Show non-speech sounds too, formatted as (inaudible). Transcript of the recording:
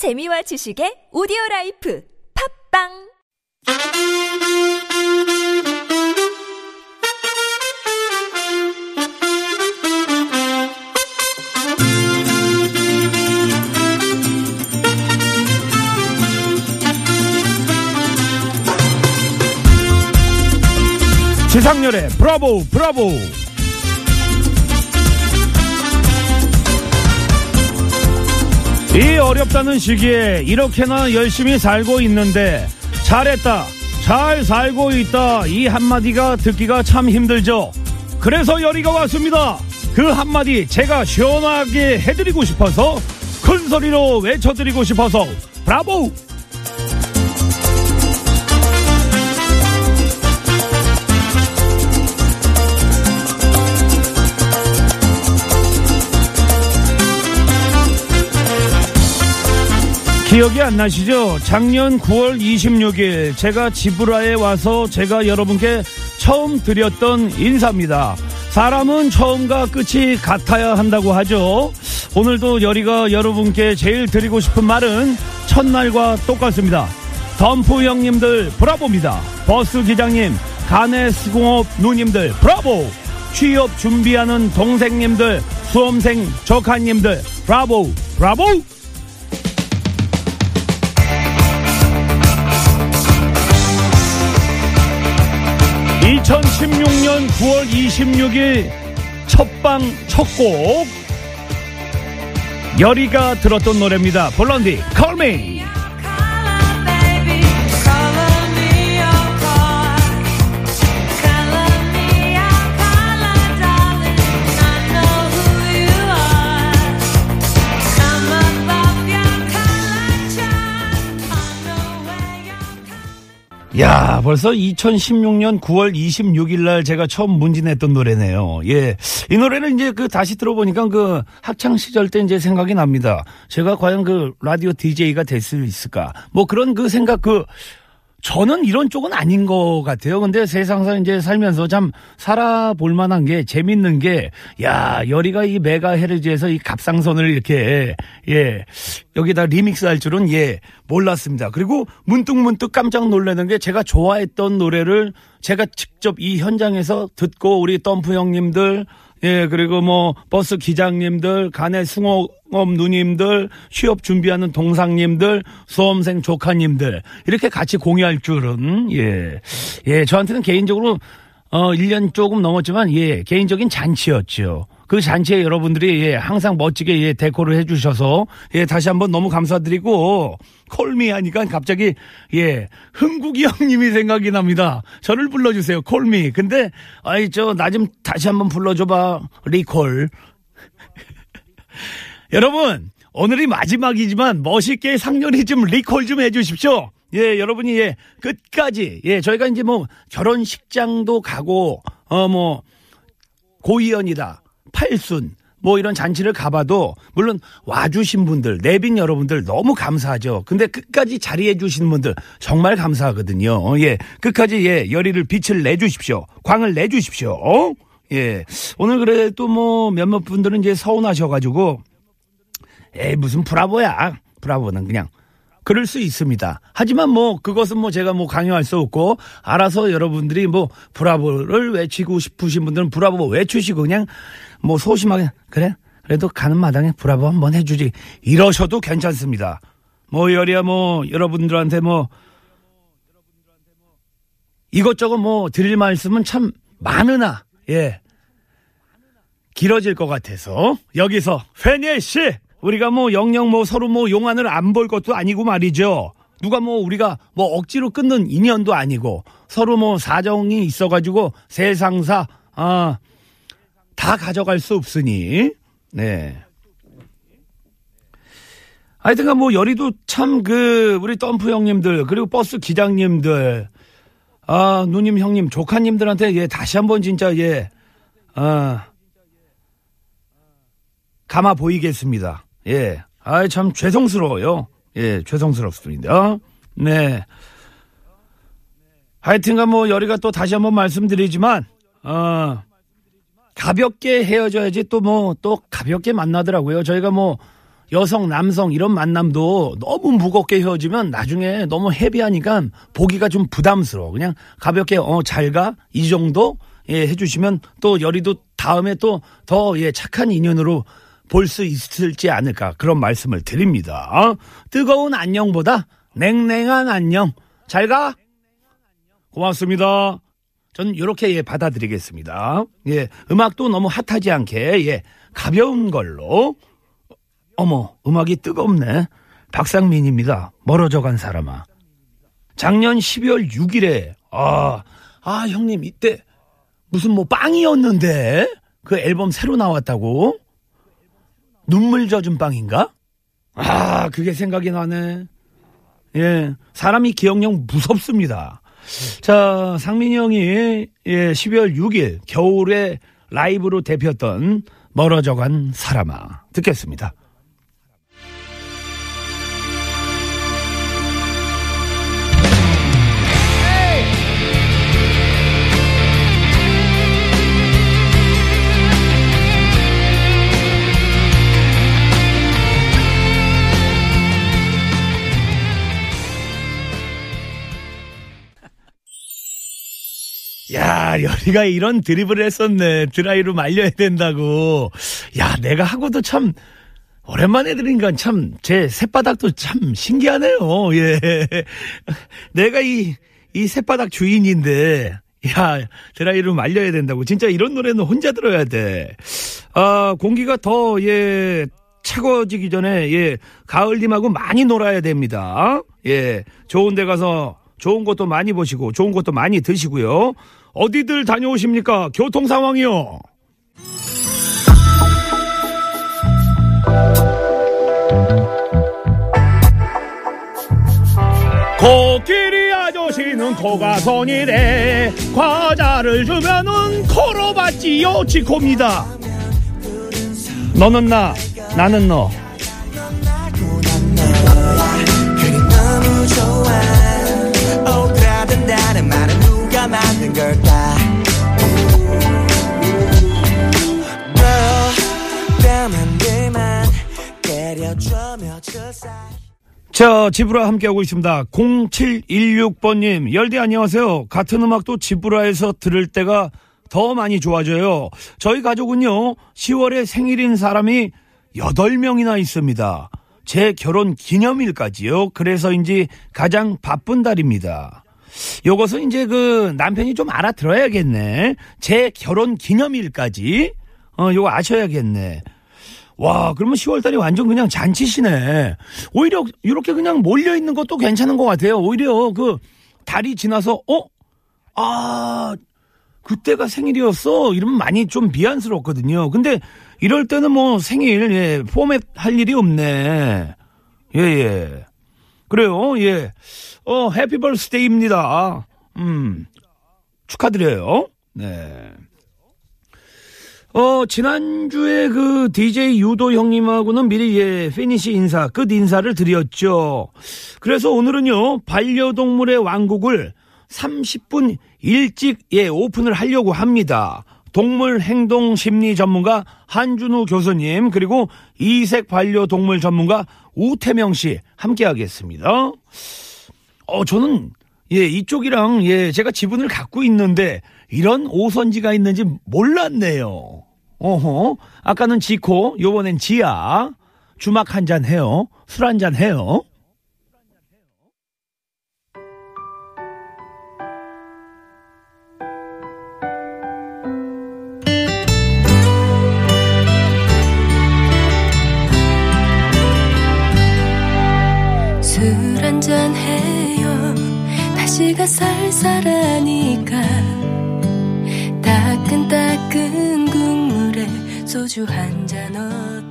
재미와 지식의 오디오 라이프 팝빵! 지상렬의 브라보 브라보 이 어렵다는 시기에 이렇게나 열심히 살고 있는데 잘했다 잘 살고 있다 이 한마디가 듣기가 참 힘들죠. 그래서 열이가 왔습니다. 그 한마디 제가 시원하게 해드리고 싶어서 큰 소리로 외쳐드리고 싶어서 브라보 기억이 안 나시죠? 작년 9월 26일 제가 지브라에 와서 제가 여러분께 처음 드렸던 인사입니다. 사람은 처음과 끝이 같아야 한다고 하죠. 오늘도 여리가 여러분께 제일 드리고 싶은 말은 첫날과 똑같습니다. 덤프 형님들 브라보입니다. 버스 기장님, 가내 수공업 누님들 브라보! 취업 준비하는 동생님들, 수험생 조카님들 브라보! 브라보! 2016년 9월 26일 첫방 첫곡 열이가 들었던 노래입니다. Call Me 야, 벌써 2016년 9월 26일 날 제가 처음 문진했던 노래네요. 예. 이 노래는 이제 그 다시 들어보니까 그 학창 시절 때 이제 생각이 납니다. 제가 과연 그 라디오 DJ가 될 수 있을까? 뭐 그런 그 생각 그 저는 이런 쪽은 아닌 것 같아요. 근데 세상상 이제 살면서 참 살아볼 만한 게 재밌는 게, 야, 열이가 이 메가 헤르즈에서 이 갑상선을 이렇게, 예, 여기다 리믹스 할 줄은, 예, 몰랐습니다. 그리고 문득문득 깜짝 놀라는 게 제가 좋아했던 노래를 제가 직접 이 현장에서 듣고 우리 덤프 형님들, 예, 그리고 뭐, 버스 기장님들, 간의 승호업 누님들, 취업 준비하는 동상님들, 수험생 조카님들, 이렇게 같이 공유할 줄은, 예. 예, 저한테는 개인적으로, 어, 1년 조금 넘었지만, 예, 개인적인 잔치였죠. 그 잔치에 여러분들이, 예, 항상 멋지게, 예, 데코를 해주셔서, 예, 다시 한번 너무 감사드리고, 콜미 하니까 갑자기, 예, 흥국이 (laughs) 형님이 생각이 납니다. 저를 불러주세요, 콜미. 근데, 아이, 저, 나 좀 다시 한번 불러줘봐, 리콜. (laughs) 여러분, 오늘이 마지막이지만 멋있게 상렬이 좀 리콜 좀 해주십시오. 예, 여러분이 예, 끝까지 예, 저희가 이제 뭐 결혼식장도 가고 어 뭐 고이연이다, 팔순 뭐 이런 잔치를 가봐도 물론 와주신 분들 내빈 여러분들 너무 감사하죠. 근데 끝까지 자리해 주신 분들 정말 감사하거든요. 예, 끝까지 예 열의를 빛을 내주십시오. 광을 내주십시오. 어? 예, 오늘 그래도 뭐 몇몇 분들은 이제 서운하셔가지고 에이 무슨 브라보야 브라보는 그냥 그럴 수 있습니다. 하지만 뭐 그것은 뭐 제가 뭐 강요할 수 없고 알아서 여러분들이 뭐 브라보를 외치고 싶으신 분들은 브라보 외치시고 그냥 뭐 소심하게 그래 그래도 가는 마당에 브라보 한번 해주지 이러셔도 괜찮습니다. 뭐 열이야 뭐 여러분들한테 뭐 이것저것 뭐 드릴 말씀은 참 많으나 예 길어질 것 같아서 여기서 페니엘 씨 우리가 뭐 영영 뭐 서로 뭐 용안을 안 볼 것도 아니고 말이죠. 누가 뭐 우리가 뭐 억지로 끊는 인연도 아니고 서로 뭐 사정이 있어가지고 세상사 아 다 가져갈 수 없으니 네. 하여튼간 뭐 열이도 참 그 우리 덤프 형님들 그리고 버스 기장님들 아 누님 형님 조카님들한테 예 다시 한번 진짜 예아 감아 보이겠습니다. 예. 아, 참 죄송스러워요. 예, 죄송스럽습니다. 네. 하여튼간 뭐 열이가 또 다시 한번 말씀드리지만 어 가볍게 헤어져야지 또 뭐 또 가볍게 만나더라고요. 저희가 뭐 여성, 남성 이런 만남도 너무 무겁게 헤어지면 나중에 너무 헤비하니까 보기가 좀 부담스러워. 그냥 가볍게 어 잘 가 이 정도 예 해주시면 또 열이도 다음에 또 더 예 착한 인연으로 볼 수 있을지 않을까 그런 말씀을 드립니다. 어? 뜨거운 안녕보다 냉랭한 안녕 잘 가. 고맙습니다. 전 이렇게 예 받아들이겠습니다. 예 음악도 너무 핫하지 않게 예 가벼운 걸로. 어머, 음악이 뜨겁네. 박상민입니다. 멀어져 간 사람아. 작년 12월 6일에, 아, 아, 형님, 이때 무슨 뭐 빵이었는데? 그 앨범 새로 나왔다고? 눈물 젖은 빵인가? 아, 그게 생각이 나네. 예, 사람이 기억력 무섭습니다. 자, 상민이 형이, 예, 12월 6일 겨울에 라이브로 대표했던 멀어져 간 사람아. 듣겠습니다. 야, 여리가 이런 드리블을 했었네. 드라이로 말려야 된다고. 야, 내가 하고도 참, 오랜만에 들으니까 참, 제 새바닥도 참 신기하네요. 예. 내가 이, 이 새바닥 주인인데, 야, 드라이로 말려야 된다고. 진짜 이런 노래는 혼자 들어야 돼. 아, 공기가 더, 예, 차가워지기 전에, 예, 가을님하고 많이 놀아야 됩니다. 예, 좋은 데 가서 좋은 것도 많이 보시고, 좋은 것도 많이 드시고요. 어디들 다녀오십니까? 교통 상황이요. 코끼리 아저씨는 코가 손이래 과자를 주면은 코로 받지요 지코입니다 너는 나 나는 너 만든 걸까 자, 지브라 함께하고 있습니다. 0716번님, 열대 안녕하세요. 같은 음악도 지브라에서 들을 때가 더 많이 좋아져요. 저희 가족은요, 10월에 생일인 사람이 8명이나 있습니다. 제 결혼 기념일까지요. 그래서인지 가장 바쁜 달입니다. 요것은 이제 그 남편이 좀 알아들어야겠네. 제 결혼 기념일까지. 어, 요거 아셔야겠네. 와, 그러면 10월달이 완전 그냥 잔치시네. 오히려 이렇게 그냥 몰려 있는 것도 괜찮은 것 같아요. 오히려 그 달이 지나서 어, 아, 그때가 생일이었어. 이러면 많이 좀 미안스럽거든요. 근데 이럴 때는 뭐 생일 예, 포맷 할 일이 없네. 예, 예. 그래요. 예. 어, happy birthday입니다. 음. 축하드려요. 네. 어, 지난주에 그 DJ 유도 형님하고는 미리 예, finish 인사, 끝 인사를 드렸죠. 그래서 오늘은요, 반려동물의 왕국을 30분 일찍 예, 오픈을 하려고 합니다. 동물 행동 심리 전문가 한준우 교수님, 그리고 이색 반려동물 전문가 우태명 씨 함께 하겠습니다. 어, 저는 예, 이쪽이랑 예, 제가 지분을 갖고 있는데 이런 오선지가 있는지 몰랐네요. 어허. 아까는 지코, 요번엔 지아. 주막 한 잔 해요. 술 한 잔 해요. 쌀쌀하니까 따끈따끈 국물에 소주 한잔 어때